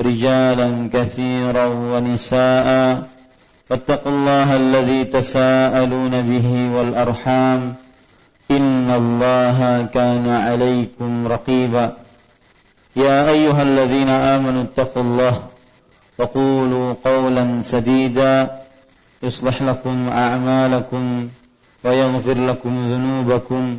رجالا كثيرا ونساء فاتقوا الله الذي تساءلون به والأرحام إن الله كان عليكم رقيبا يا أيها الذين آمنوا اتقوا الله وقولوا قولا سديدا يصلح لكم أعمالكم ويغفر لكم ذنوبكم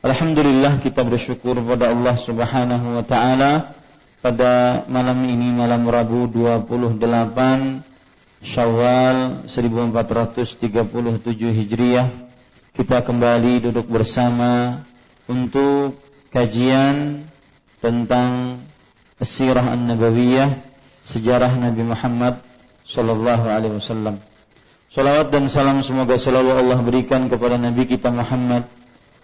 Alhamdulillah kita bersyukur kepada Allah Subhanahu wa taala pada malam ini malam Rabu 28 Syawal 1437 Hijriah kita kembali duduk bersama untuk kajian tentang Sirah An-Nabawiyah sejarah Nabi Muhammad sallallahu alaihi wasallam. Salawat dan salam semoga selalu Allah berikan kepada Nabi kita Muhammad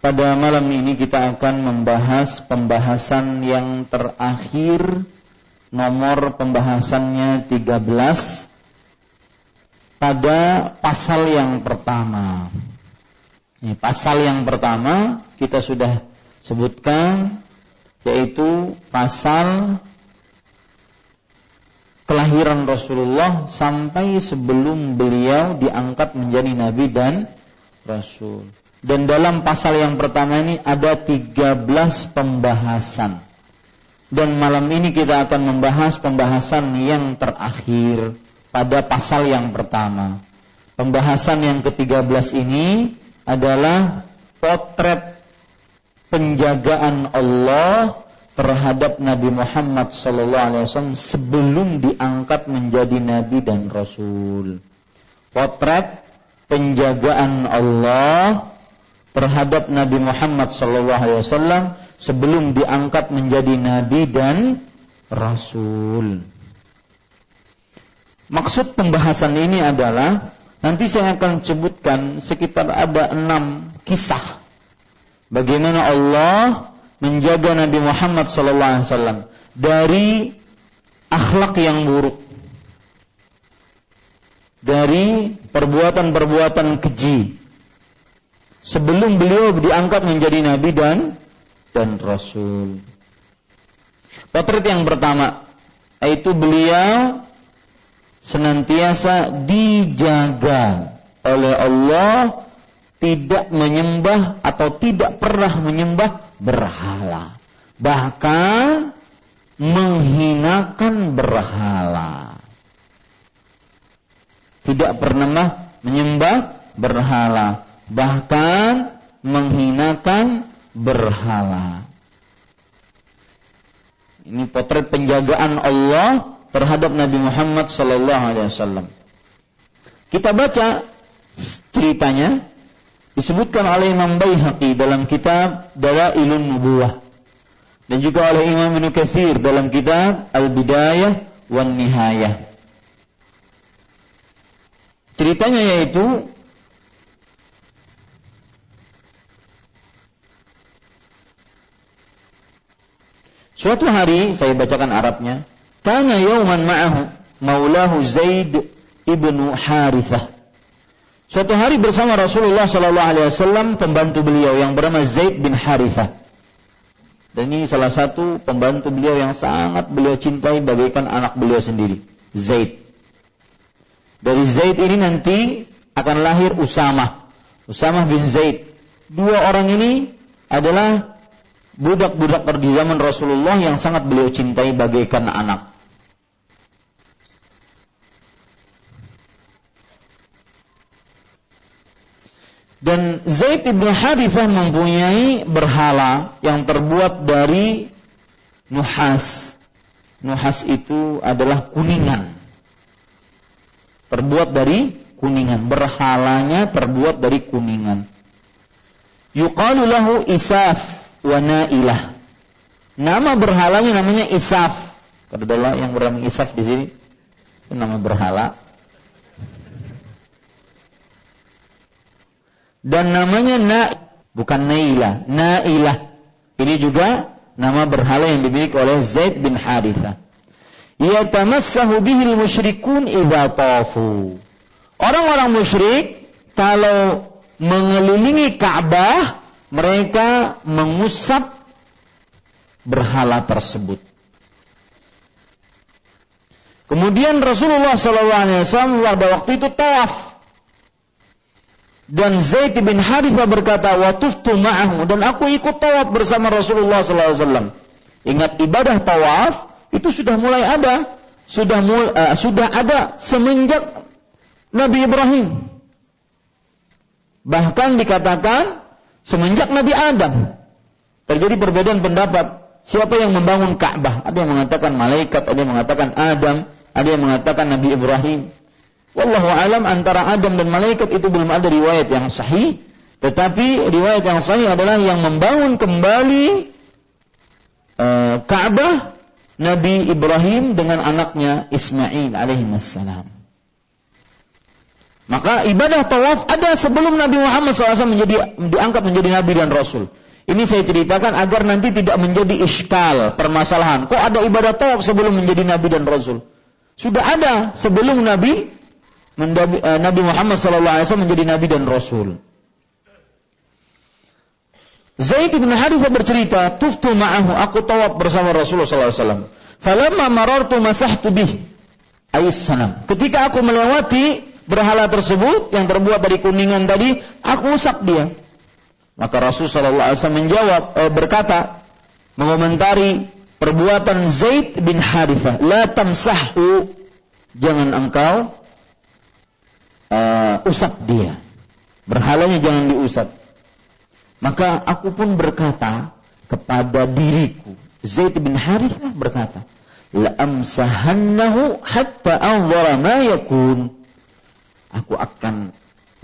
pada malam ini kita akan membahas pembahasan yang terakhir nomor pembahasannya 13 pada pasal yang pertama. Ini pasal yang pertama kita sudah sebutkan yaitu pasal kelahiran Rasulullah sampai sebelum beliau diangkat menjadi nabi dan rasul. Dan dalam pasal yang pertama ini ada 13 pembahasan. Dan malam ini kita akan membahas pembahasan yang terakhir pada pasal yang pertama. Pembahasan yang ke-13 ini adalah potret penjagaan Allah terhadap Nabi Muhammad SAW sebelum diangkat menjadi nabi dan rasul. Potret penjagaan Allah terhadap Nabi Muhammad SAW sebelum diangkat menjadi nabi dan rasul. Maksud pembahasan ini adalah nanti saya akan sebutkan sekitar ada enam kisah bagaimana Allah menjaga Nabi Muhammad SAW dari akhlak yang buruk, dari perbuatan-perbuatan keji, sebelum beliau diangkat menjadi nabi dan dan rasul. Potret yang pertama yaitu beliau senantiasa dijaga oleh Allah tidak menyembah atau tidak pernah menyembah berhala. Bahkan menghinakan berhala. Tidak pernah menyembah berhala bahkan menghinakan berhala. Ini potret penjagaan Allah terhadap Nabi Muhammad sallallahu alaihi wasallam. Kita baca ceritanya disebutkan oleh Imam Baihaqi dalam kitab Dalailun Nubuwah dan juga oleh Imam Ibnu Katsir dalam kitab Al-Bidayah wan Nihayah. Ceritanya yaitu Suatu hari saya bacakan Arabnya, kana yauman ma'ahu maulahu Zaid ibnu Harithah. Suatu hari bersama Rasulullah Shallallahu Alaihi Wasallam pembantu beliau yang bernama Zaid bin Harithah. Dan ini salah satu pembantu beliau yang sangat beliau cintai bagaikan anak beliau sendiri, Zaid. Dari Zaid ini nanti akan lahir Usama. Usama bin Zaid. Dua orang ini adalah budak-budak di zaman Rasulullah yang sangat beliau cintai bagaikan anak. Dan Zaid ibn Harithah mempunyai berhala yang terbuat dari nuhas. Nuhas itu adalah kuningan. Terbuat dari kuningan. Berhalanya terbuat dari kuningan. Yuqalu lahu isaf wa nailah. Nama berhalanya namanya Isaf. Adalah yang bernama Isaf di sini. Itu nama berhala. Dan namanya Na bukan Naila, Nailah. Ini juga nama berhala yang dimiliki oleh Zaid bin Haritha. Yatamassahu bihi musyrikun idza tafu. Orang-orang musyrik kalau mengelilingi Ka'bah mereka mengusap berhala tersebut. Kemudian Rasulullah SAW pada waktu itu tawaf. Dan Zaid bin Harithah berkata, Watuftu ma'ahu. Dan aku ikut tawaf bersama Rasulullah SAW. Ingat ibadah tawaf itu sudah mulai ada. Sudah mul, uh, sudah ada semenjak Nabi Ibrahim. Bahkan dikatakan Semenjak Nabi Adam terjadi perbedaan pendapat siapa yang membangun Ka'bah. Ada yang mengatakan malaikat, ada yang mengatakan Adam, ada yang mengatakan Nabi Ibrahim. Wallahu alam antara Adam dan malaikat itu belum ada riwayat yang sahih, tetapi riwayat yang sahih adalah yang membangun kembali uh, Ka'bah Nabi Ibrahim dengan anaknya Ismail alaihi salam. Maka ibadah tawaf ada sebelum Nabi Muhammad SAW menjadi diangkat menjadi Nabi dan Rasul. Ini saya ceritakan agar nanti tidak menjadi iskal, permasalahan. Kok ada ibadah tawaf sebelum menjadi Nabi dan Rasul? Sudah ada sebelum Nabi eh, Nabi Muhammad SAW menjadi Nabi dan Rasul. Zaid bin Harithah bercerita, tuftu ma'ahu, aku tawaf bersama Rasulullah SAW. Falamma marartu masahtu bih. Ais sanam. Ketika aku melewati berhala tersebut yang terbuat dari kuningan tadi, aku usap dia. Maka Rasul Shallallahu Alaihi Wasallam menjawab, eh, berkata, mengomentari perbuatan Zaid bin Harithah, la tamsahu, jangan engkau uh, usap dia. Berhalanya jangan diusap. Maka aku pun berkata kepada diriku, Zaid bin Harithah berkata, la amsahannahu hatta anzara ma yakun aku akan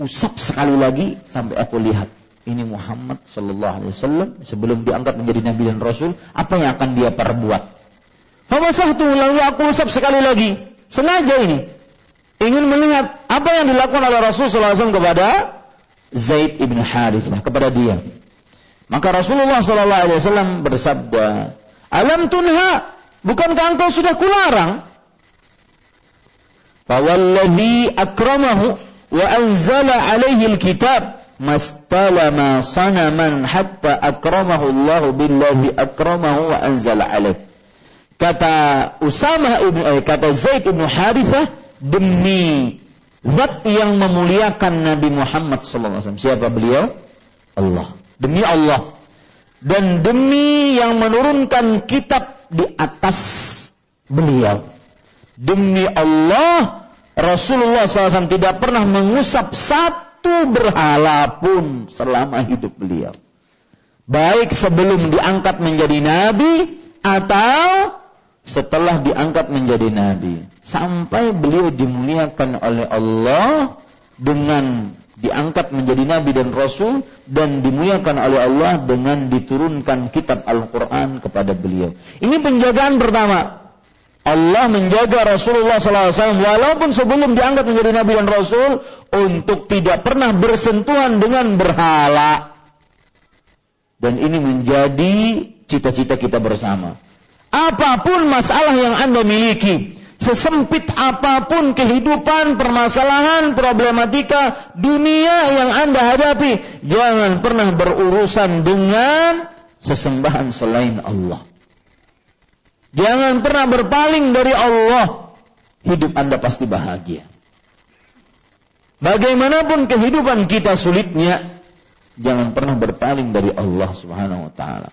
usap sekali lagi sampai aku lihat ini Muhammad Shallallahu Alaihi Wasallam sebelum diangkat menjadi Nabi dan Rasul apa yang akan dia perbuat? tuh lalu aku usap sekali lagi sengaja ini ingin melihat apa yang dilakukan oleh Rasul Wasallam kepada Zaid ibn Harithah kepada dia. Maka Rasulullah Sallallahu Alaihi Wasallam bersabda, Alam tunha, bukankah engkau sudah kularang Fawalladhi akramahu wa anzala alaihi alkitab mastalama sanaman hatta akramahu Allah billahi akramahu wa anzala. Kata Usama ibn eh, kata Zaid ibn Harithah demi zat yang memuliakan Nabi Muhammad wasallam. Siapa beliau? Allah. Demi Allah. Dan demi yang menurunkan kitab di atas beliau Demi Allah, Rasulullah SAW tidak pernah mengusap satu berhala pun selama hidup beliau. Baik sebelum diangkat menjadi nabi atau setelah diangkat menjadi nabi. Sampai beliau dimuliakan oleh Allah dengan diangkat menjadi nabi dan rasul dan dimuliakan oleh Allah dengan diturunkan kitab Al-Qur'an kepada beliau. Ini penjagaan pertama. Allah menjaga Rasulullah SAW walaupun sebelum diangkat menjadi nabi dan rasul untuk tidak pernah bersentuhan dengan berhala. Dan ini menjadi cita-cita kita bersama. Apa pun masalah yang Anda miliki, sesempit apa pun kehidupan, permasalahan, problematika dunia yang Anda hadapi, jangan pernah berurusan dengan sesembahan selain Allah. Jangan pernah berpaling dari Allah. Hidup Anda pasti bahagia. Bagaimanapun kehidupan kita sulitnya, jangan pernah berpaling dari Allah Subhanahu wa taala.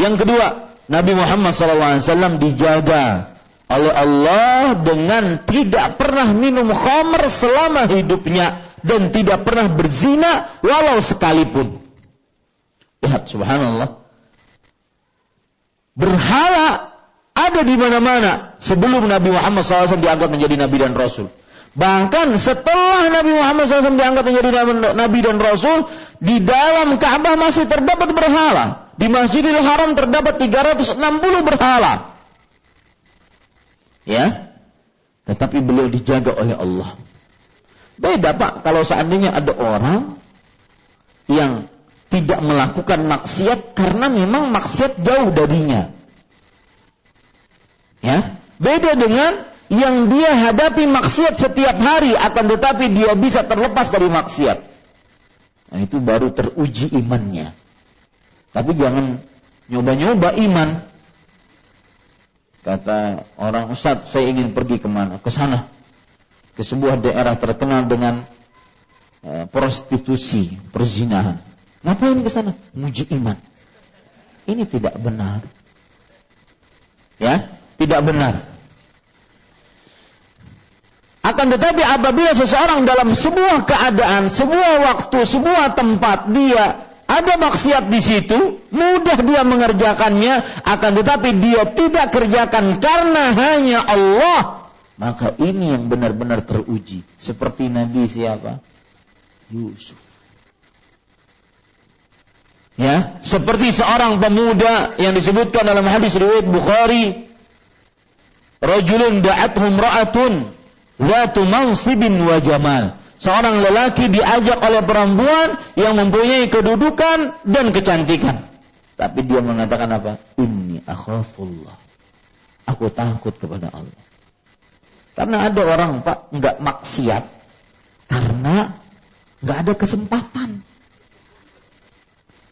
Yang kedua, Nabi Muhammad SAW dijaga oleh Allah dengan tidak pernah minum khamr selama hidupnya dan tidak pernah berzina walau sekalipun. Lihat subhanallah. Berhala ada di mana-mana sebelum Nabi Muhammad SAW diangkat menjadi Nabi dan Rasul. Bahkan setelah Nabi Muhammad SAW diangkat menjadi Nabi dan Rasul, di dalam Ka'bah masih terdapat berhala. Di Masjidil Haram terdapat 360 berhala. Ya. Tetapi beliau dijaga oleh Allah. Beda Pak, kalau seandainya ada orang yang tidak melakukan maksiat karena memang maksiat jauh darinya. Ya, beda dengan yang dia hadapi maksiat setiap hari akan tetapi dia bisa terlepas dari maksiat. Nah, itu baru teruji imannya. Tapi jangan nyoba-nyoba iman Kata orang Ustaz, saya ingin pergi ke mana? Ke sana. Ke sebuah daerah terkenal dengan e, prostitusi, perzinahan. Ngapain ke sana? Muji iman. Ini tidak benar. Ya, tidak benar. Akan tetapi apabila seseorang dalam sebuah keadaan, sebuah waktu, sebuah tempat dia ada maksiat di situ, mudah dia mengerjakannya, akan tetapi dia tidak kerjakan karena hanya Allah. Maka ini yang benar-benar teruji. Seperti Nabi siapa? Yusuf. Ya, seperti seorang pemuda yang disebutkan dalam hadis riwayat Bukhari, rajulun da'athum ra'atun tu mansibin wa jamal seorang lelaki diajak oleh perempuan yang mempunyai kedudukan dan kecantikan. Tapi dia mengatakan apa? Ini akhafullah. Aku takut kepada Allah. Karena ada orang pak nggak maksiat karena nggak ada kesempatan.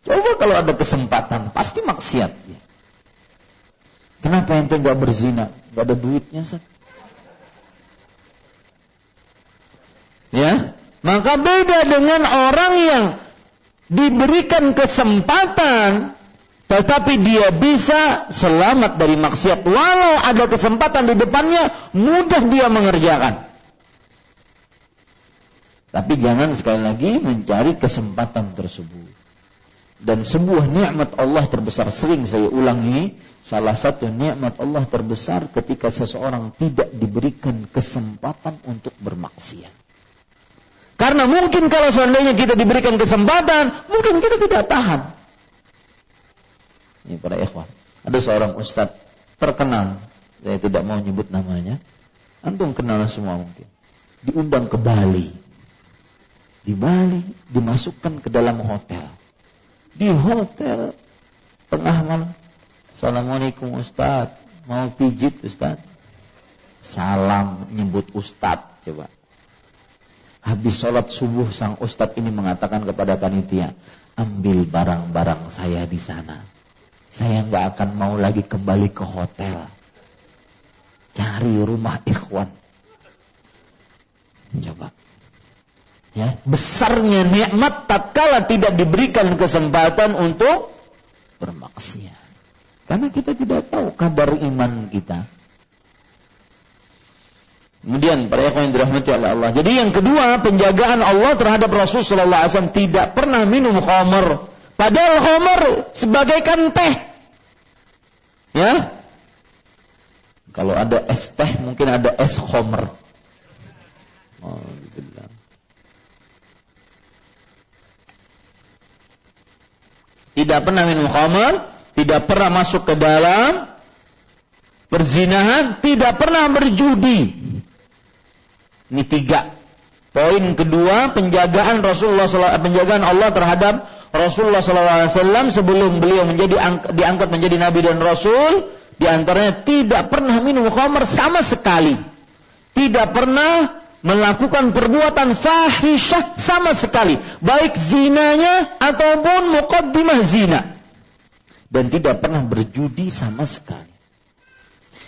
Coba kalau ada kesempatan pasti maksiat. Kenapa ente nggak berzina? Gak ada duitnya, Sat. Ya, maka beda dengan orang yang diberikan kesempatan tetapi dia bisa selamat dari maksiat walau ada kesempatan di depannya mudah dia mengerjakan. Tapi jangan sekali lagi mencari kesempatan tersebut. Dan sebuah nikmat Allah terbesar sering saya ulangi, salah satu nikmat Allah terbesar ketika seseorang tidak diberikan kesempatan untuk bermaksiat. Karena mungkin kalau seandainya kita diberikan kesempatan, mungkin kita tidak tahan. Ini para ikhwan. Ada seorang ustadz terkenal, saya tidak mau nyebut namanya. Antum kenal semua mungkin. Diundang ke Bali. Di Bali dimasukkan ke dalam hotel. Di hotel tengah malam. Assalamualaikum Ustadz. Mau pijit Ustadz? Salam nyebut Ustadz coba. Habis sholat subuh sang ustadz ini mengatakan kepada panitia, ambil barang-barang saya di sana. Saya nggak akan mau lagi kembali ke hotel. Cari rumah ikhwan. Coba. Ya, besarnya nikmat tatkala tidak diberikan kesempatan untuk bermaksiat. Karena kita tidak tahu kadar iman kita. Kemudian para yang dirahmati oleh Allah. Jadi yang kedua, penjagaan Allah terhadap Rasul sallallahu alaihi wasallam tidak pernah minum khamr. Padahal khamr sebagaikan teh. Ya? Kalau ada es teh, mungkin ada es khamr. Oh, gitu. Tidak pernah minum khamar, tidak pernah masuk ke dalam perzinahan, tidak pernah berjudi. Ini tiga. Poin kedua, penjagaan Rasulullah penjagaan Allah terhadap Rasulullah SAW sebelum beliau menjadi diangkat menjadi nabi dan rasul, di antaranya tidak pernah minum khamar sama sekali. Tidak pernah melakukan perbuatan fahisyah sama sekali, baik zinanya ataupun muqaddimah zina. Dan tidak pernah berjudi sama sekali.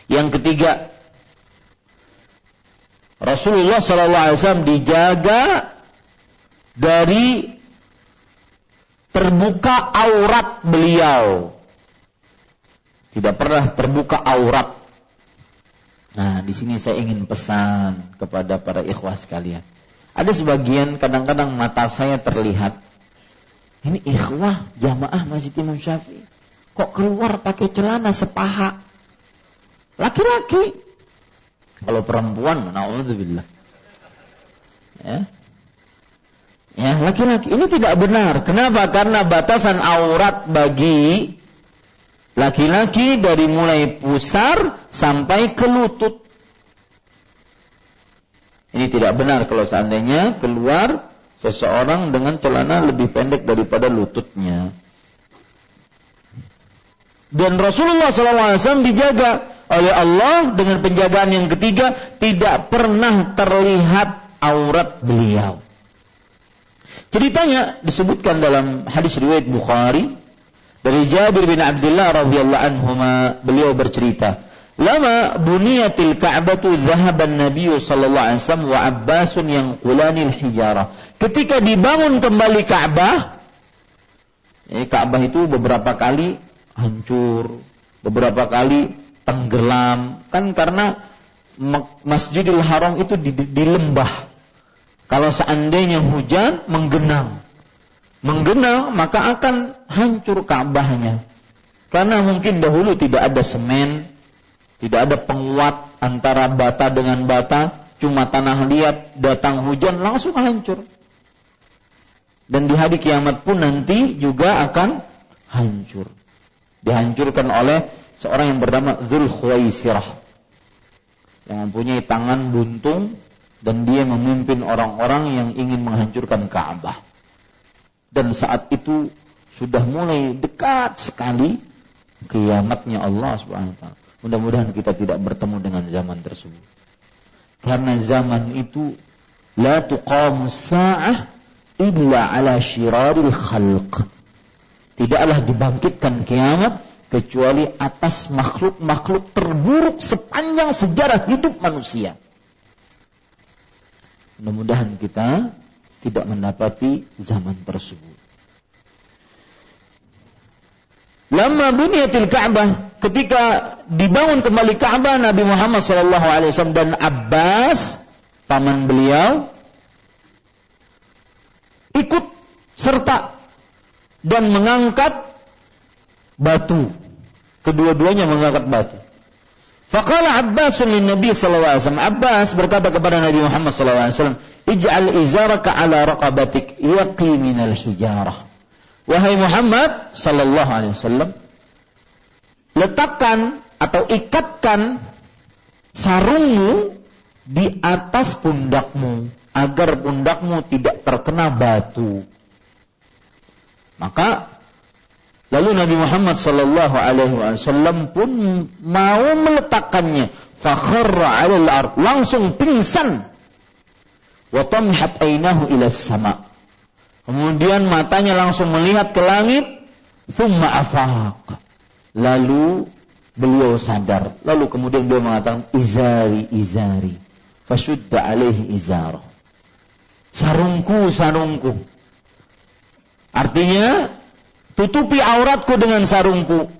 Yang ketiga, Rasulullah SAW dijaga dari terbuka aurat beliau. Tidak pernah terbuka aurat. Nah, di sini saya ingin pesan kepada para ikhwah sekalian. Ada sebagian kadang-kadang mata saya terlihat ini ikhwah jamaah Masjid Imam Syafi'i. Kok keluar pakai celana sepaha? Laki-laki. Kalau perempuan, naudzubillah. Ya. Ya, laki-laki ini tidak benar. Kenapa? Karena batasan aurat bagi laki-laki dari mulai pusar sampai ke lutut. Ini tidak benar kalau seandainya keluar seseorang dengan celana lebih pendek daripada lututnya. Dan Rasulullah SAW dijaga oleh Allah dengan penjagaan yang ketiga tidak pernah terlihat aurat beliau. Ceritanya disebutkan dalam hadis riwayat Bukhari dari Jabir bin Abdullah radhiyallahu anhu beliau bercerita, "Lama buniyatil Ka'batu dhahaban Nabi sallallahu alaihi wasallam wa Abbasun yang qulanil hijara." Ketika dibangun kembali Ka'bah, eh, Ka'bah itu beberapa kali hancur, beberapa kali tenggelam, kan karena Masjidil Haram itu di, di lembah kalau seandainya hujan menggenang, menggenang maka akan hancur Ka'bahnya. Karena mungkin dahulu tidak ada semen, tidak ada penguat antara bata dengan bata, cuma tanah liat, datang hujan langsung hancur. Dan di hari kiamat pun nanti juga akan hancur. Dihancurkan oleh seorang yang bernama Zul Khuwaisirah. Yang mempunyai tangan buntung dan dia memimpin orang-orang yang ingin menghancurkan Ka'bah. Dan saat itu sudah mulai dekat sekali kiamatnya Allah Subhanahu wa taala. Mudah-mudahan kita tidak bertemu dengan zaman tersebut. Karena zaman itu la tuqamu sa'ah illa ala syiraril khalq. Tidaklah dibangkitkan kiamat kecuali atas makhluk-makhluk terburuk sepanjang sejarah hidup manusia. Mudah-mudahan kita tidak mendapati zaman tersebut. Lama bunyatil Ka'bah ketika dibangun kembali Ka'bah Nabi Muhammad SAW dan Abbas paman beliau ikut serta dan mengangkat batu. Kedua-duanya mengangkat batu. Faqala Abbas lin Nabi sallallahu alaihi wasallam. Abbas berkata kepada Nabi Muhammad sallallahu alaihi wasallam, "Ij'al izaraka ala raqabatik yaqi minal hijarah." Wahai Muhammad sallallahu alaihi wasallam, letakkan atau ikatkan sarungmu di atas pundakmu agar pundakmu tidak terkena batu. Maka Lalu Nabi Muhammad sallallahu alaihi wasallam pun mau meletakkannya. Fakharra 'alal ard, langsung pingsan. Wa tamhat ainahu ila sama. Kemudian matanya langsung melihat ke langit, thumma afaq. Lalu beliau sadar. Lalu kemudian beliau mengatakan izari izari. Fashudda alaihi izarah. Sarungku, sarungku. Artinya tutupi auratku dengan sarungku.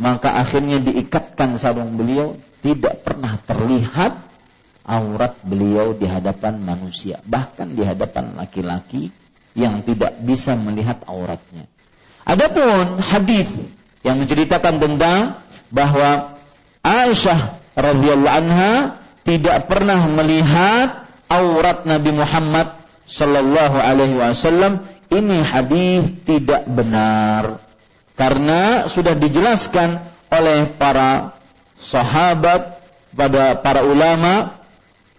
Maka akhirnya diikatkan sarung beliau, tidak pernah terlihat aurat beliau di hadapan manusia, bahkan di hadapan laki-laki yang tidak bisa melihat auratnya. Adapun hadis yang menceritakan tentang bahwa Aisyah radhiyallahu anha tidak pernah melihat aurat Nabi Muhammad sallallahu alaihi wasallam ini hadis tidak benar. Karena sudah dijelaskan oleh para sahabat pada para ulama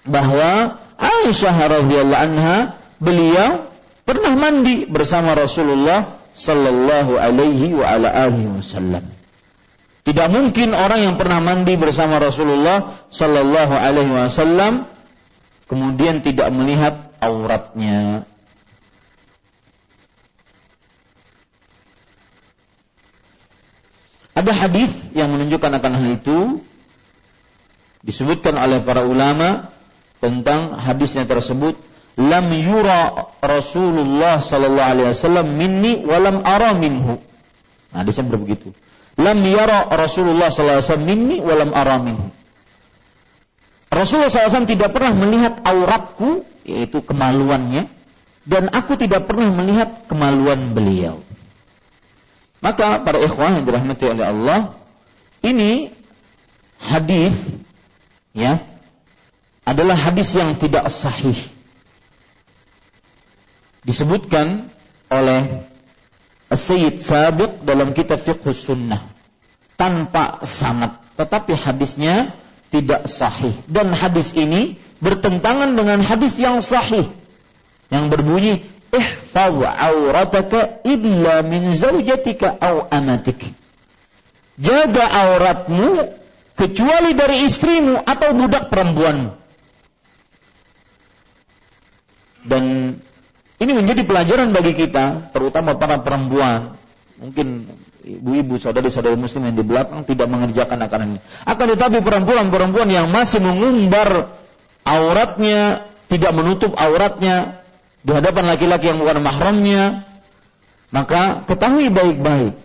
bahwa Aisyah radhiyallahu anha beliau pernah mandi bersama Rasulullah sallallahu alaihi wa ala alihi wasallam. Tidak mungkin orang yang pernah mandi bersama Rasulullah sallallahu alaihi wasallam kemudian tidak melihat auratnya. Ada hadis yang menunjukkan akan hal itu disebutkan oleh para ulama tentang hadisnya tersebut lam yura Rasulullah sallallahu alaihi wasallam minni wa lam ara minhu. Nah, hadisnya begitu. Lam yara Rasulullah sallallahu alaihi wasallam minni wa lam ara minhu. Rasulullah SAW tidak pernah melihat auratku, yaitu kemaluannya, dan aku tidak pernah melihat kemaluan beliau. Maka para ikhwan yang dirahmati oleh Allah, ini hadis ya adalah hadis yang tidak sahih. Disebutkan oleh Sayyid Sabiq dalam kitab Fiqh Sunnah tanpa sanad, tetapi hadisnya tidak sahih dan hadis ini bertentangan dengan hadis yang sahih yang berbunyi ihfaz aurataka illa min zaujatika au amatik jaga auratmu kecuali dari istrimu atau budak perempuan. Dan ini menjadi pelajaran bagi kita, terutama para perempuan. Mungkin ibu-ibu, saudari-saudari muslim yang di belakang tidak mengerjakan akan ini. Akan tetapi perempuan-perempuan yang masih mengumbar auratnya, tidak menutup auratnya di hadapan laki-laki yang bukan mahramnya, maka ketahui baik-baik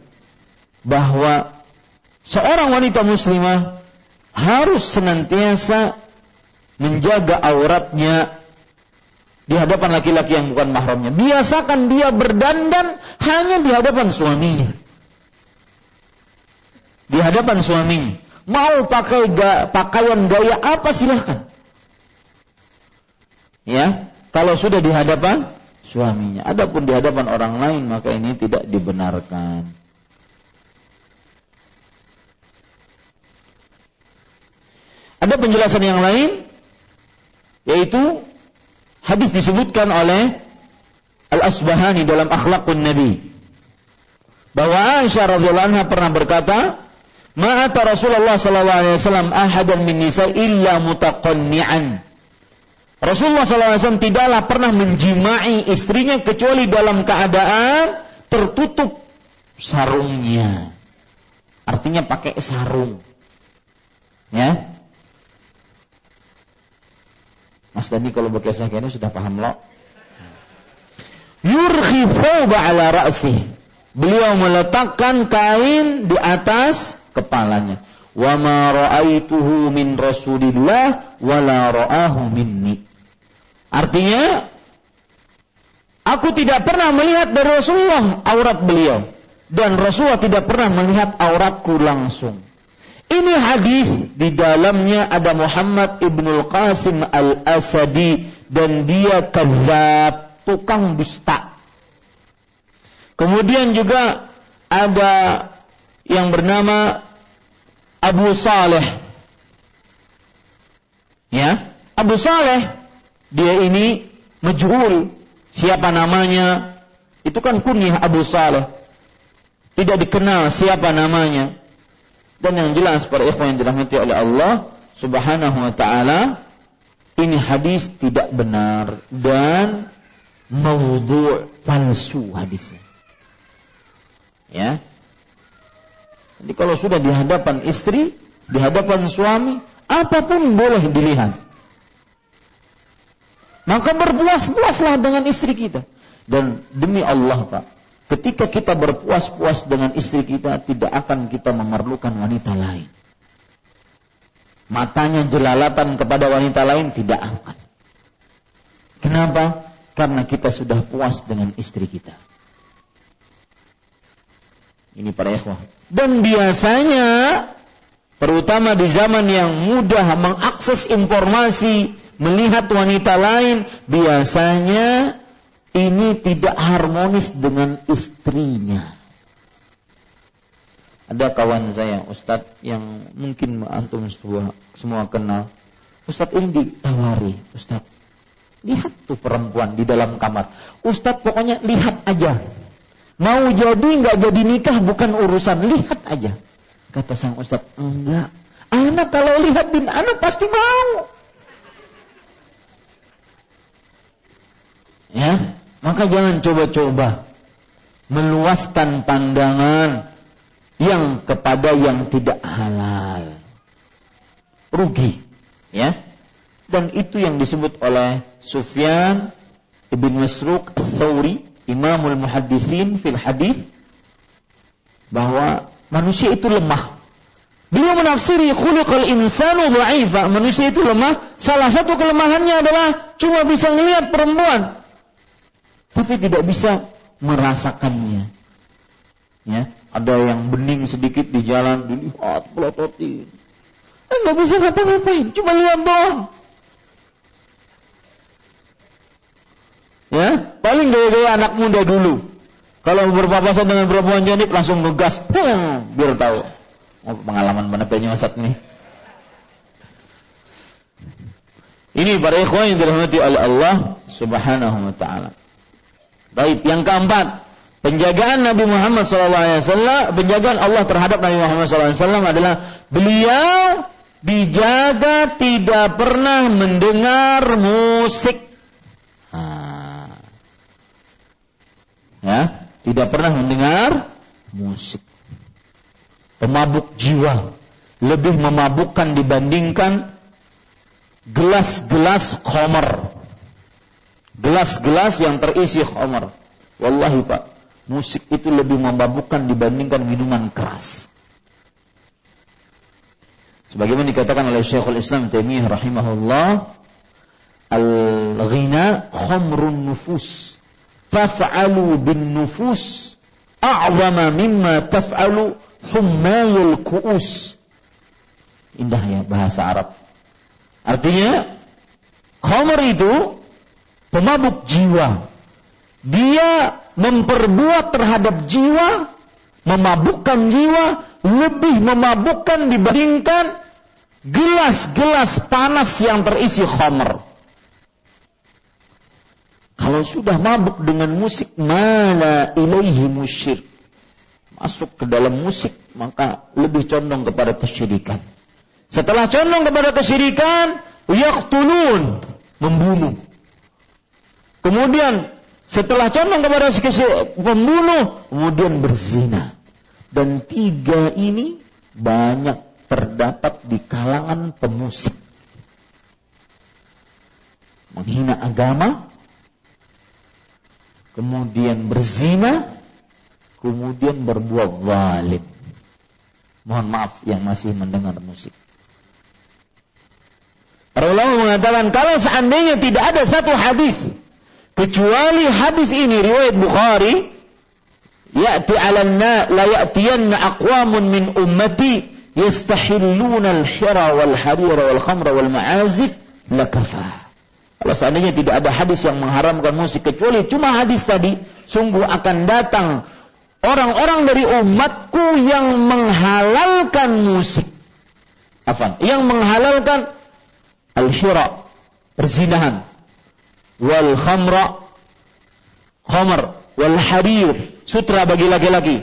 bahwa seorang wanita muslimah harus senantiasa menjaga auratnya di hadapan laki-laki yang bukan mahramnya. Biasakan dia berdandan hanya di hadapan suaminya. Di hadapan suaminya. Mau pakai ga, pakaian gaya apa silahkan. Ya, kalau sudah di hadapan suaminya. Adapun di hadapan orang lain maka ini tidak dibenarkan. Ada penjelasan yang lain yaitu hadis disebutkan oleh Al-Asbahani dalam Akhlaqun Nabi bahwa Aisyah radhiyallahu anha pernah berkata, "Ma'ata Rasulullah sallallahu alaihi wasallam ahadan illa mutaqanni'an." Rasulullah SAW tidaklah pernah menjimai istrinya kecuali dalam keadaan tertutup sarungnya. Artinya pakai sarung. Ya. Mas Dani kalau berkisah ini sudah paham loh. Yurkhi thawba ala ra'si. Beliau meletakkan kain di atas kepalanya. Wa ma ra'aituhu min Rasulillah wa la ra'ahu minni. Artinya aku tidak pernah melihat dari Rasulullah aurat beliau dan Rasulullah tidak pernah melihat auratku langsung. Ini hadis di dalamnya ada Muhammad ibnul Qasim al Asadi dan dia kadzab, tukang dusta. Kemudian juga ada yang bernama Abu Saleh. Ya, Abu Saleh dia ini majhul. Siapa namanya? Itu kan kunyah Abu Saleh. Tidak dikenal siapa namanya. Dan yang jelas para ikhwan yang dirahmati oleh Allah Subhanahu wa taala ini hadis tidak benar dan maudhu' palsu hadisnya. Ya. Jadi kalau sudah di hadapan istri, di hadapan suami, apa pun boleh dilihat. Maka berpuas-puaslah dengan istri kita. Dan demi Allah Pak, Ketika kita berpuas-puas dengan istri kita, tidak akan kita memerlukan wanita lain. Matanya jelalatan kepada wanita lain tidak akan. Kenapa? Karena kita sudah puas dengan istri kita. Ini para ikhwah. Dan biasanya terutama di zaman yang mudah mengakses informasi, melihat wanita lain, biasanya ini tidak harmonis dengan istrinya. Ada kawan saya, Ustadz yang mungkin antum semua, semua kenal. Ustadz ini ditawari, Ustadz lihat tuh perempuan di dalam kamar. Ustadz pokoknya lihat aja. Mau jadi nggak jadi nikah bukan urusan, lihat aja. Kata sang Ustadz, enggak. Anak kalau lihat bin anak pasti mau. Ya, maka jangan coba-coba meluaskan pandangan yang kepada yang tidak halal. Rugi, ya. Dan itu yang disebut oleh Sufyan Ibn Masruq Al-Thawri, Imamul Muhaddithin fil hadis bahwa manusia itu lemah. Beliau menafsiri khuliqal insanu dha'ifa. Manusia itu lemah. Salah satu kelemahannya adalah cuma bisa melihat perempuan tapi tidak bisa merasakannya. Ya, ada yang bening sedikit di jalan dilihat pelototin. Eh nggak bisa ngapa-ngapain, cuma lihat doang. Ya, paling gaya-gaya anak muda dulu. Kalau berpapasan dengan perempuan cantik langsung ngegas, hmm, biar tahu. Oh, pengalaman mana punya nih. Ini para ikhwan yang dirahmati oleh Allah Subhanahu wa taala. Baik, yang keempat, penjagaan Nabi Muhammad SAW, penjagaan Allah terhadap Nabi Muhammad SAW adalah beliau dijaga tidak pernah mendengar musik. Ya, tidak pernah mendengar musik. Pemabuk jiwa lebih memabukkan dibandingkan gelas-gelas khomer gelas-gelas yang terisi khamar. Wallahi Pak, musik itu lebih memabukkan dibandingkan minuman keras. Sebagaimana dikatakan oleh Syekhul Islam Taimiyah rahimahullah, al-ghina khamrun nufus. Taf'alu bin nufus a'zama mimma taf'alu hummayul ku'us. Indah ya bahasa Arab. Artinya, khamr itu pemabuk jiwa. Dia memperbuat terhadap jiwa, memabukkan jiwa, lebih memabukkan dibandingkan gelas-gelas panas yang terisi khamr. Kalau sudah mabuk dengan musik, mana ilaihi musyrik. Masuk ke dalam musik, maka lebih condong kepada kesyirikan. Setelah condong kepada kesyirikan, yaqtulun, membunuh. Kemudian setelah condong kepada pembunuh, kemudian berzina. Dan tiga ini banyak terdapat di kalangan pemusik. Menghina agama, kemudian berzina, kemudian berbuat zalim. Mohon maaf yang masih mendengar musik. Para ulama mengatakan kalau seandainya tidak ada satu hadis kecuali hadis ini riwayat Bukhari ya'ti 'alanna la ya'tiyanna aqwamun min ummati yastahilluna al-hira wal harira wal khamra wal ma'azif lakafa kalau seandainya tidak ada hadis yang mengharamkan musik kecuali cuma hadis tadi sungguh akan datang orang-orang dari umatku yang menghalalkan musik. Afan, yang menghalalkan al-hira perzinahan wal khamra khamr wal harir sutra bagi laki-laki.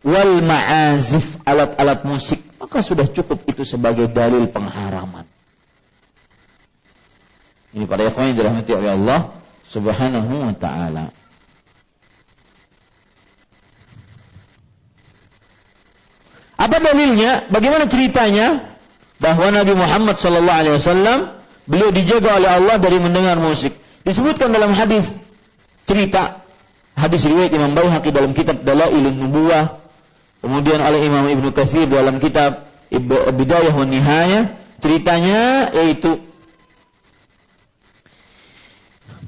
Wal ma'azif alat-alat musik. Maka sudah cukup itu sebagai dalil pengharaman. Ini para ikhwan yang dirahmati oleh Allah subhanahu wa ta'ala. Apa dalilnya? Bagaimana ceritanya? Bahwa Nabi Muhammad sallallahu alaihi wasallam beliau dijaga oleh Allah dari mendengar musik Disebutkan dalam hadis cerita hadis riwayat Imam Baihaqi dalam kitab Dalailun Nubuwah, kemudian oleh Imam Ibnu Katsir dalam kitab Bidayah wa Nihayah, ceritanya yaitu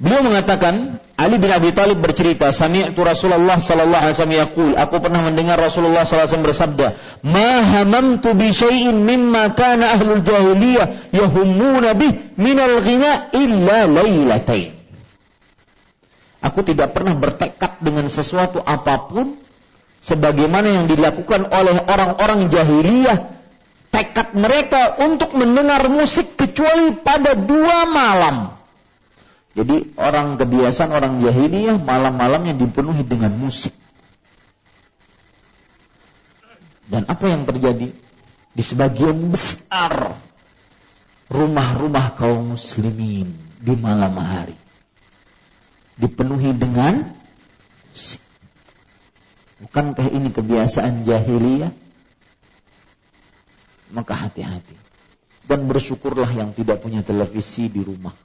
Beliau mengatakan Ali bin Abi Thalib bercerita, "Sami'tu Rasulullah sallallahu alaihi wasallam yaqul, aku pernah mendengar Rasulullah sallallahu alaihi wasallam bersabda, "Ma hamamtu bi syai'in mimma kana ahlul jahiliyah yahummuna bih minal ghina illa lailatain." Aku tidak pernah bertekad dengan sesuatu apa pun sebagaimana yang dilakukan oleh orang-orang jahiliyah tekad mereka untuk mendengar musik kecuali pada dua malam. Jadi orang kebiasaan orang jahiliyah malam-malamnya dipenuhi dengan musik. Dan apa yang terjadi? Di sebagian besar rumah-rumah kaum muslimin di malam hari dipenuhi dengan musik. Bukankah ini kebiasaan jahiliyah? maka hati-hati. Dan bersyukurlah yang tidak punya televisi di rumah.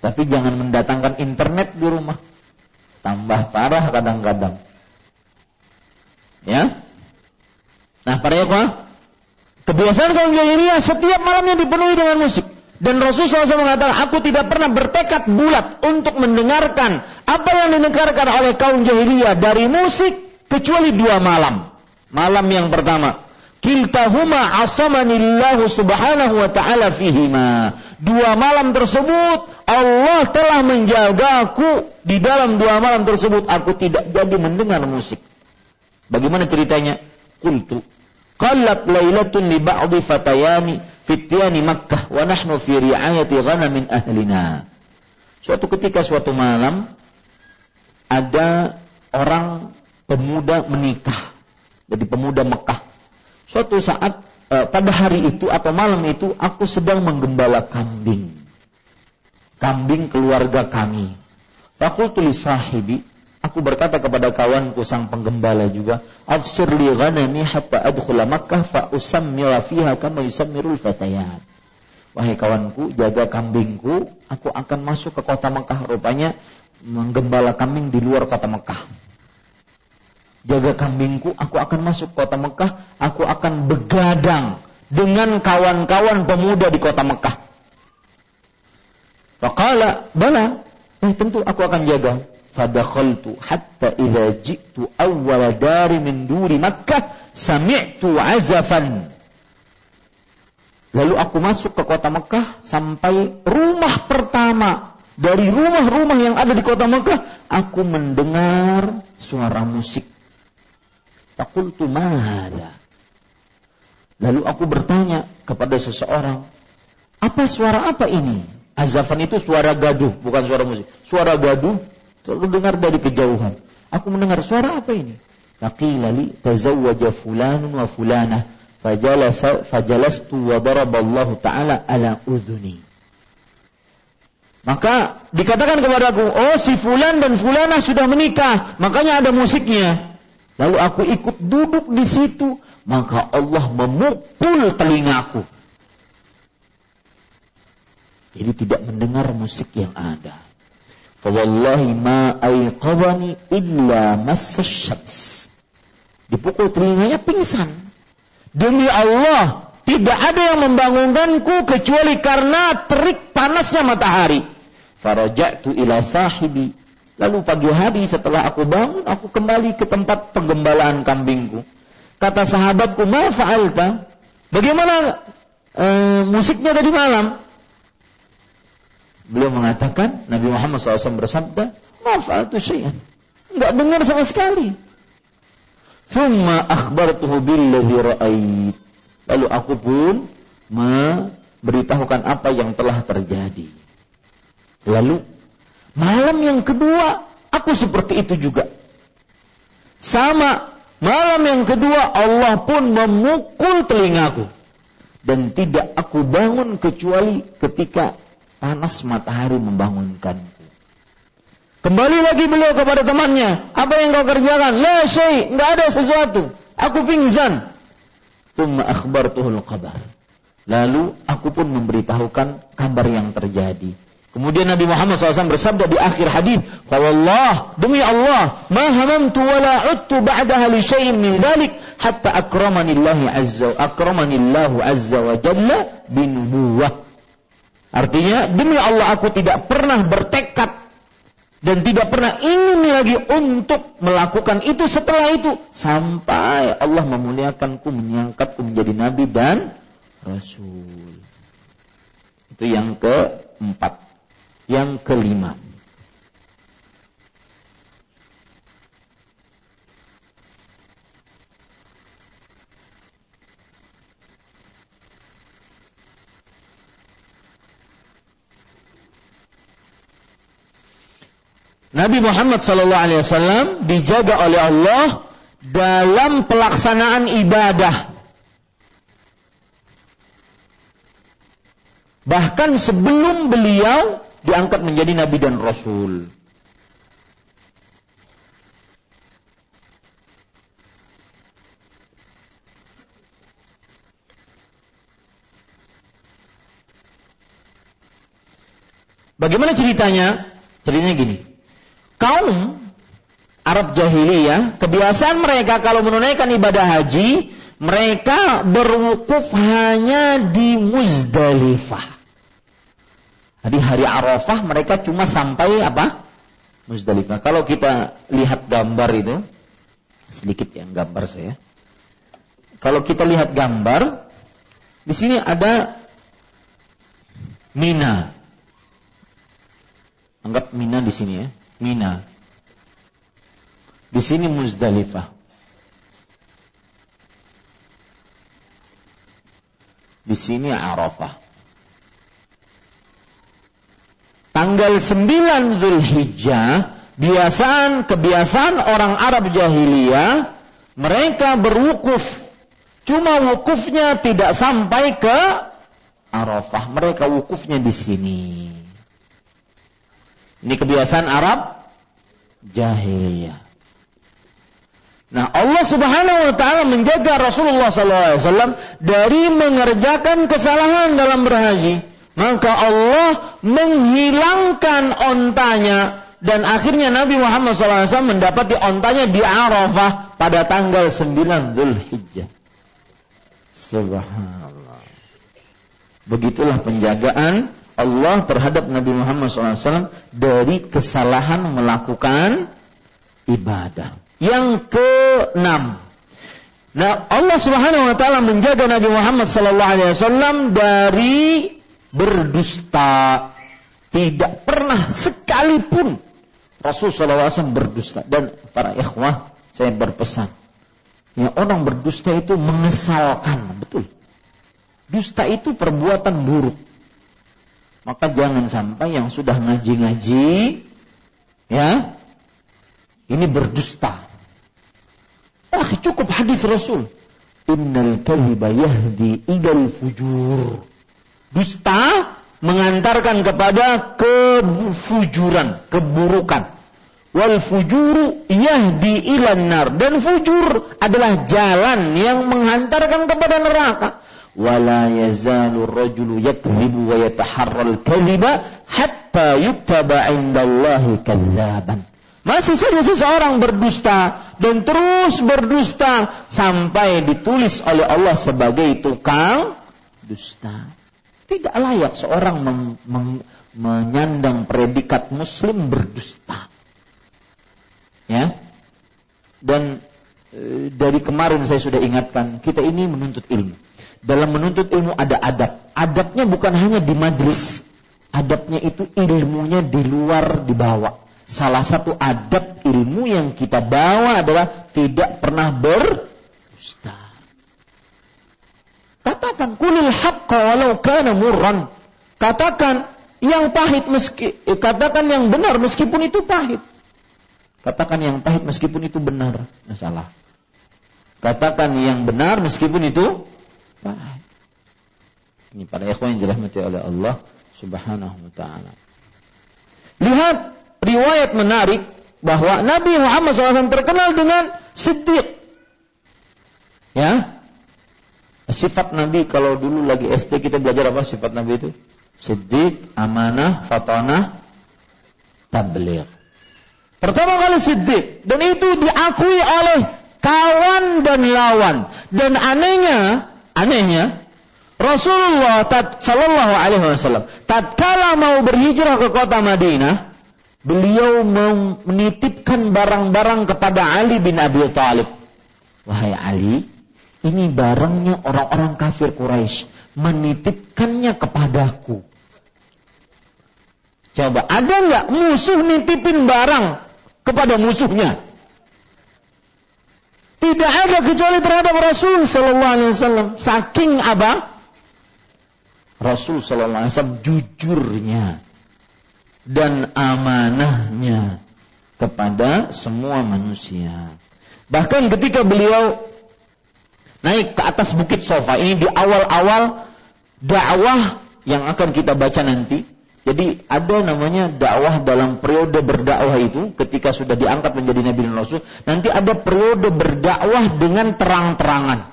Tapi jangan mendatangkan internet di rumah. Tambah parah kadang-kadang. Ya. Nah, para ikhwah, kebiasaan kaum jahiliyah setiap malamnya dipenuhi dengan musik. Dan Rasulullah SAW mengatakan, aku tidak pernah bertekad bulat untuk mendengarkan apa yang didengarkan oleh kaum jahiliyah dari musik kecuali dua malam. Malam yang pertama, Kiltahuma asamanillahu subhanahu wa ta'ala fihima. Dua malam tersebut Allah telah menjagaku di dalam dua malam tersebut aku tidak jadi mendengar musik. Bagaimana ceritanya? Qultu qalat lailatun li ba'di fatayani fityani Makkah wa nahnu fi ri'ayati ghanamin ahlina. Suatu ketika suatu malam ada orang pemuda menikah. Jadi pemuda Mekah Suatu saat e, pada hari itu atau malam itu aku sedang menggembala kambing. Kambing keluarga kami. Aku tulis sahibi, aku berkata kepada kawanku sang penggembala juga, "Afsir li ghanami hatta adkhula Makkah fa usammira fiha kama yusammirul fatayat." Wahai kawanku, jaga kambingku, aku akan masuk ke kota Mekah. Rupanya menggembala kambing di luar kota Mekah jaga kambingku, aku akan masuk kota Mekah, aku akan begadang dengan kawan-kawan pemuda di kota Mekah. Faqala, bala, eh tentu aku akan jaga. Fadakhaltu hatta idza ji'tu awwala dari min duri Makkah sami'tu azafan. Lalu aku masuk ke kota Mekah sampai rumah pertama dari rumah-rumah yang ada di kota Mekah, aku mendengar suara musik Fakultu mahada. Lalu aku bertanya kepada seseorang, apa suara apa ini? Azafan itu suara gaduh, bukan suara musik. Suara gaduh terdengar dari kejauhan. Aku mendengar suara apa ini? Faqila li tazawwaja fulanun wa fulanah fajalasa fajalastu wa daraballahu ta'ala ala udhuni. Maka dikatakan kepadaku, oh si fulan dan fulanah sudah menikah, makanya ada musiknya. Lalu aku ikut duduk di situ, maka Allah memukul telingaku. Jadi tidak mendengar musik yang ada. Fawallahi ma ayqawani illa masasyams. Dipukul telinganya pingsan. Demi Allah, tidak ada yang membangunkanku kecuali karena terik panasnya matahari. Faraja'tu ila sahibi Lalu pagi hari setelah aku bangun, aku kembali ke tempat penggembalaan kambingku. Kata sahabatku, ma fa'alta? Bagaimana e, musiknya tadi malam? Beliau mengatakan, Nabi Muhammad SAW bersabda, ma fa'altu syai'an. Enggak dengar sama sekali. Thumma akhbartuhu billadhi ra'ait. Lalu aku pun memberitahukan apa yang telah terjadi. Lalu Malam yang kedua, aku seperti itu juga. Sama, malam yang kedua Allah pun memukul telingaku. Dan tidak aku bangun kecuali ketika panas matahari membangunkanku. Kembali lagi beliau kepada temannya. Apa yang kau kerjakan? La syai, enggak ada sesuatu. Aku pingsan. Thumma akhbartuhul kabar. Lalu aku pun memberitahukan kabar yang terjadi. Kemudian Nabi Muhammad SAW bersabda di akhir hadis, "Wallah, demi Allah, ma hamamtu wa la udtu ba'daha li syai'in min dhalik hatta akramani Allah azza akramani Allah azza wa jalla binubuwah." Artinya, demi Allah aku tidak pernah bertekad dan tidak pernah ingin lagi untuk melakukan itu setelah itu sampai Allah memuliakanku menyangkatku menjadi nabi dan rasul. Itu yang keempat yang kelima. Nabi Muhammad sallallahu alaihi wasallam dijaga oleh Allah dalam pelaksanaan ibadah. Bahkan sebelum beliau diangkat menjadi nabi dan rasul. Bagaimana ceritanya? Ceritanya gini. Kaum Arab jahiliyah, kebiasaan mereka kalau menunaikan ibadah haji, mereka berwukuf hanya di Muzdalifah. Di hari Arafah mereka cuma sampai apa? Muzdalifah. Kalau kita lihat gambar itu, sedikit yang gambar saya. Kalau kita lihat gambar, di sini ada Mina. Anggap Mina di sini ya. Mina. Di sini Muzdalifah. Di sini Arafah. Tanggal 9 Zulhijjah, biasaan kebiasaan orang Arab jahiliyah, mereka berwukuf. Cuma wukufnya tidak sampai ke Arafah. Mereka wukufnya di sini. Ini kebiasaan Arab jahiliyah. Nah, Allah Subhanahu wa taala menjaga Rasulullah SAW dari mengerjakan kesalahan dalam berhaji. Maka Allah menghilangkan ontanya dan akhirnya Nabi Muhammad SAW mendapati ontanya di Arafah pada tanggal 9 Zulhijjah. Subhanallah. Begitulah penjagaan Allah terhadap Nabi Muhammad SAW dari kesalahan melakukan ibadah. Yang keenam, nah Allah Subhanahu Wa Taala menjaga Nabi Muhammad SAW dari berdusta. Tidak pernah sekalipun Rasul SAW berdusta. Dan para ikhwah, saya berpesan. Ya, orang berdusta itu mengesalkan, betul. Dusta itu perbuatan buruk maka jangan sampai yang sudah ngaji-ngaji ya ini berdusta. Ah, cukup hadis Rasul. Innal kadhiba yahdi ilal fujur. Dusta mengantarkan kepada kefujuran, keburukan. Wal fujuru yahdi ilan. Dan fujur adalah jalan yang menghantarkan kepada neraka wala yazalu rajulu yakdhibu wa yataharral kadhiba hatta yuktaba indallahi kadzaban. Masih saja seseorang berdusta dan terus berdusta sampai ditulis oleh Allah sebagai tukang dusta. Tidak layak seorang menyandang predikat muslim berdusta. Ya. Dan e, dari kemarin saya sudah ingatkan, kita ini menuntut ilmu dalam menuntut ilmu ada adab. Adabnya bukan hanya di majlis. Adabnya itu ilmunya di luar dibawa. Salah satu adab ilmu yang kita bawa adalah tidak pernah berdusta. Katakan kulil haqqa walau kana murran. Katakan yang pahit meski eh, katakan yang benar meskipun itu pahit. Katakan yang pahit meskipun itu benar. Masalah. Katakan yang benar meskipun itu Baik. Ini para ikhwan yang dirahmati oleh Allah Subhanahu wa taala. Lihat riwayat menarik bahwa Nabi Muhammad SAW terkenal dengan siddiq. Ya. Sifat Nabi kalau dulu lagi SD kita belajar apa sifat Nabi itu? Siddiq, amanah, fatanah, tabligh. Pertama kali siddiq dan itu diakui oleh kawan dan lawan. Dan anehnya Anehnya, Rasulullah Shallallahu Alaihi Wasallam tatkala mau berhijrah ke kota Madinah, beliau menitipkan barang-barang kepada Ali bin Abi Thalib. Wahai Ali, ini barangnya orang-orang kafir Quraisy, menitipkannya kepadaku. Coba, ada nggak musuh nitipin barang kepada musuhnya? Tidak ada kecuali terhadap Rasul Sallallahu Alaihi Wasallam. Saking apa? Rasul Sallallahu Alaihi Wasallam jujurnya dan amanahnya kepada semua manusia. Bahkan ketika beliau naik ke atas bukit sofa ini di awal-awal dakwah yang akan kita baca nanti. Jadi ada namanya dakwah dalam periode berdakwah itu ketika sudah diangkat menjadi nabi dan rasul, nanti ada periode berdakwah dengan terang-terangan.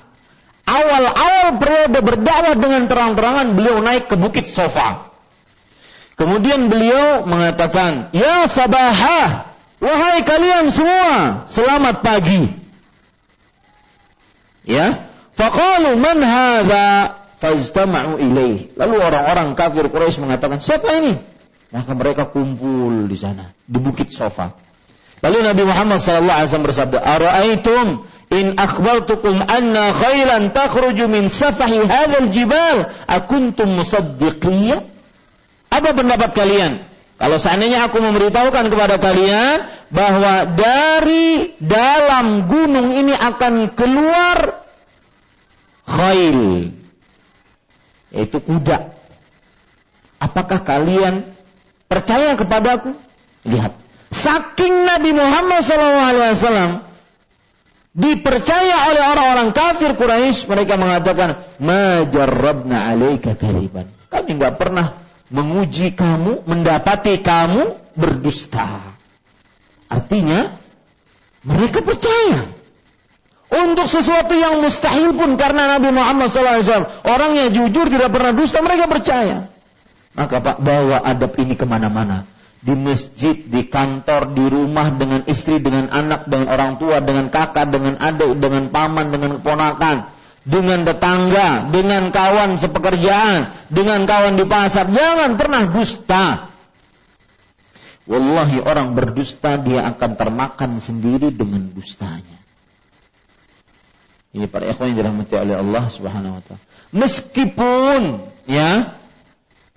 Awal-awal periode berdakwah dengan terang-terangan beliau naik ke bukit sofa. Kemudian beliau mengatakan, "Ya sabahah, wahai kalian semua, selamat pagi." Ya, faqalu man hadza fajtama'u ilaih. Lalu orang-orang kafir Quraisy mengatakan, "Siapa ini?" Maka mereka kumpul di sana, di bukit Sofa. Lalu Nabi Muhammad wasallam bersabda, "Ara'aitum in akhbartukum anna khailan takhruju min safahi hadzal jibal akuntum musaddiqiyya?" Apa pendapat kalian? Kalau seandainya aku memberitahukan kepada kalian bahwa dari dalam gunung ini akan keluar khail, yaitu kuda. Apakah kalian percaya kepadaku? Lihat, saking Nabi Muhammad SAW dipercaya oleh orang-orang kafir Quraisy, mereka mengatakan, "Majarrabna 'alaika kaliban." Kami nggak pernah menguji kamu, mendapati kamu berdusta. Artinya, mereka percaya. Untuk sesuatu yang mustahil pun karena Nabi Muhammad SAW orangnya jujur tidak pernah dusta mereka percaya. Maka Pak bawa adab ini ke mana-mana. Di masjid, di kantor, di rumah, dengan istri, dengan anak, dengan orang tua, dengan kakak, dengan adik, dengan paman, dengan keponakan dengan tetangga, dengan kawan sepekerjaan, dengan kawan di pasar. Jangan pernah dusta. Wallahi orang berdusta dia akan termakan sendiri dengan dustanya. Ini para ikhwan yang dirahmati oleh Allah Subhanahu wa taala. Meskipun ya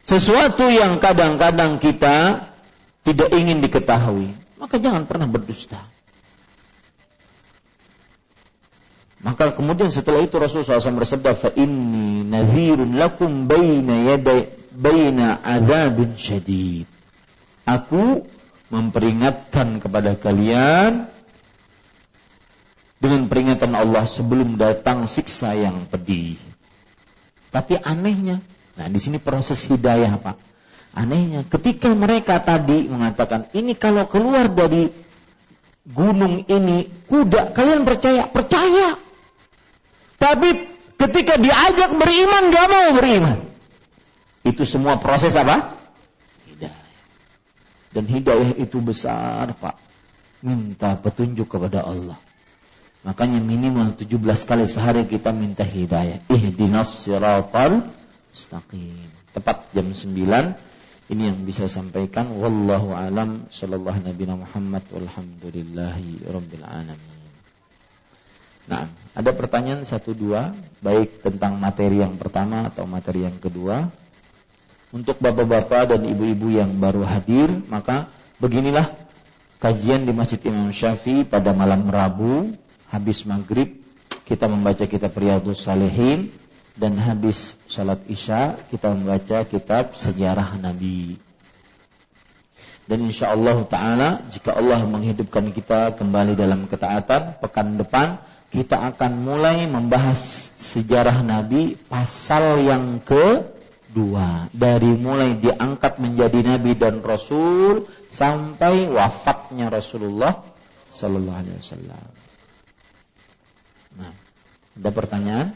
sesuatu yang kadang-kadang kita tidak ingin diketahui, maka jangan pernah berdusta. Maka kemudian setelah itu Rasulullah SAW bersabda, "Fa inni nadhirun lakum baina yaday baina adzabin syadid." Aku memperingatkan kepada kalian dengan peringatan Allah sebelum datang siksa yang pedih. Tapi anehnya, nah di sini proses hidayah Pak. Anehnya, ketika mereka tadi mengatakan, ini kalau keluar dari gunung ini kuda, kalian percaya? Percaya. Tapi ketika diajak beriman gak mau beriman. Itu semua proses apa? Hidayah. Dan hidayah itu besar, Pak. Minta petunjuk kepada Allah. Makanya minimal 17 kali sehari kita minta hidayah. Ihdinas siratal mustaqim. Tepat jam 9 ini yang bisa sampaikan wallahu alam sallallahu nabi Muhammad walhamdulillahi rabbil alamin. Nah, ada pertanyaan satu dua, baik tentang materi yang pertama atau materi yang kedua. Untuk bapak-bapak dan ibu-ibu yang baru hadir, maka beginilah kajian di Masjid Imam Syafi'i pada malam Rabu, habis maghrib kita membaca kitab Riyadhus Salihin dan habis salat Isya kita membaca kitab Sejarah Nabi. Dan insya Allah Ta'ala jika Allah menghidupkan kita kembali dalam ketaatan pekan depan kita akan mulai membahas sejarah Nabi pasal yang kedua dari mulai diangkat menjadi Nabi dan Rasul sampai wafatnya Rasulullah Sallallahu Alaihi Wasallam. Nah, ada pertanyaan?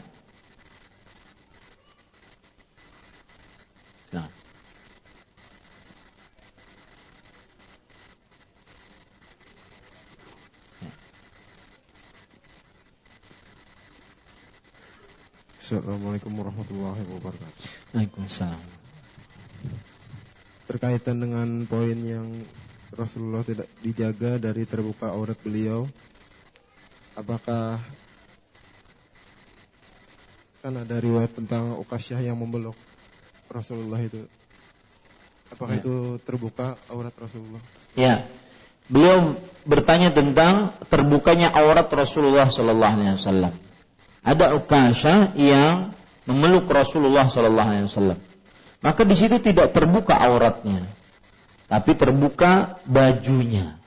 Assalamualaikum warahmatullahi wabarakatuh. Waalaikumsalam. Berkaitan dengan poin yang Rasulullah tidak dijaga dari terbuka aurat beliau, apakah kan ada riwayat tentang Ukasyah yang membelok Rasulullah itu? Apakah ya. itu terbuka aurat Rasulullah? Ya. Beliau bertanya tentang terbukanya aurat Rasulullah sallallahu alaihi wasallam ada Ukasha yang memeluk Rasulullah Sallallahu Alaihi Wasallam. Maka di situ tidak terbuka auratnya, tapi terbuka bajunya.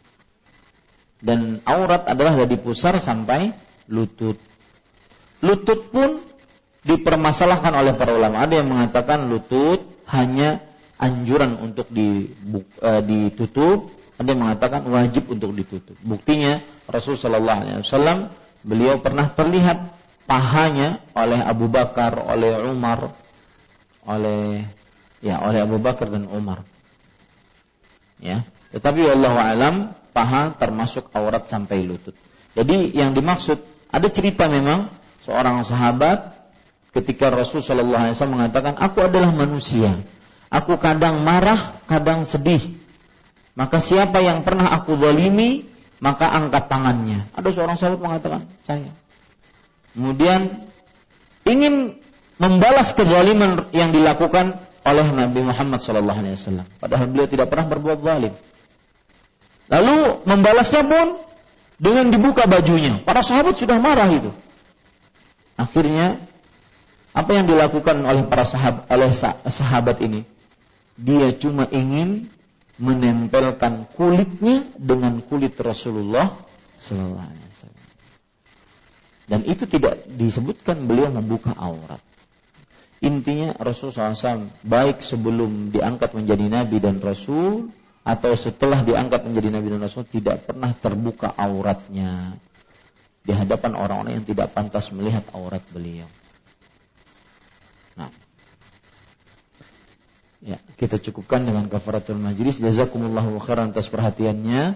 Dan aurat adalah dari pusar sampai lutut. Lutut pun dipermasalahkan oleh para ulama. Ada yang mengatakan lutut hanya anjuran untuk eh, ditutup, ada yang mengatakan wajib untuk ditutup. Buktinya Rasulullah SAW beliau pernah terlihat pahanya oleh Abu Bakar, oleh Umar, oleh ya oleh Abu Bakar dan Umar. Ya, tetapi Allah alam paha termasuk aurat sampai lutut. Jadi yang dimaksud ada cerita memang seorang sahabat ketika Rasul Shallallahu Alaihi Wasallam mengatakan, aku adalah manusia, aku kadang marah, kadang sedih. Maka siapa yang pernah aku zalimi, maka angkat tangannya. Ada seorang sahabat mengatakan, saya. Kemudian ingin membalas kezaliman yang dilakukan oleh Nabi Muhammad SAW. Padahal beliau tidak pernah berbuat zalim. Lalu membalasnya pun dengan dibuka bajunya. Para sahabat sudah marah itu. Akhirnya apa yang dilakukan oleh para sahabat, oleh sahabat ini? Dia cuma ingin menempelkan kulitnya dengan kulit Rasulullah sallallahu. Dan itu tidak disebutkan beliau membuka aurat. Intinya Rasulullah SAW baik sebelum diangkat menjadi Nabi dan Rasul atau setelah diangkat menjadi Nabi dan Rasul tidak pernah terbuka auratnya di hadapan orang-orang yang tidak pantas melihat aurat beliau. Nah, ya kita cukupkan dengan kafaratul majlis. Jazakumullahu khairan atas perhatiannya.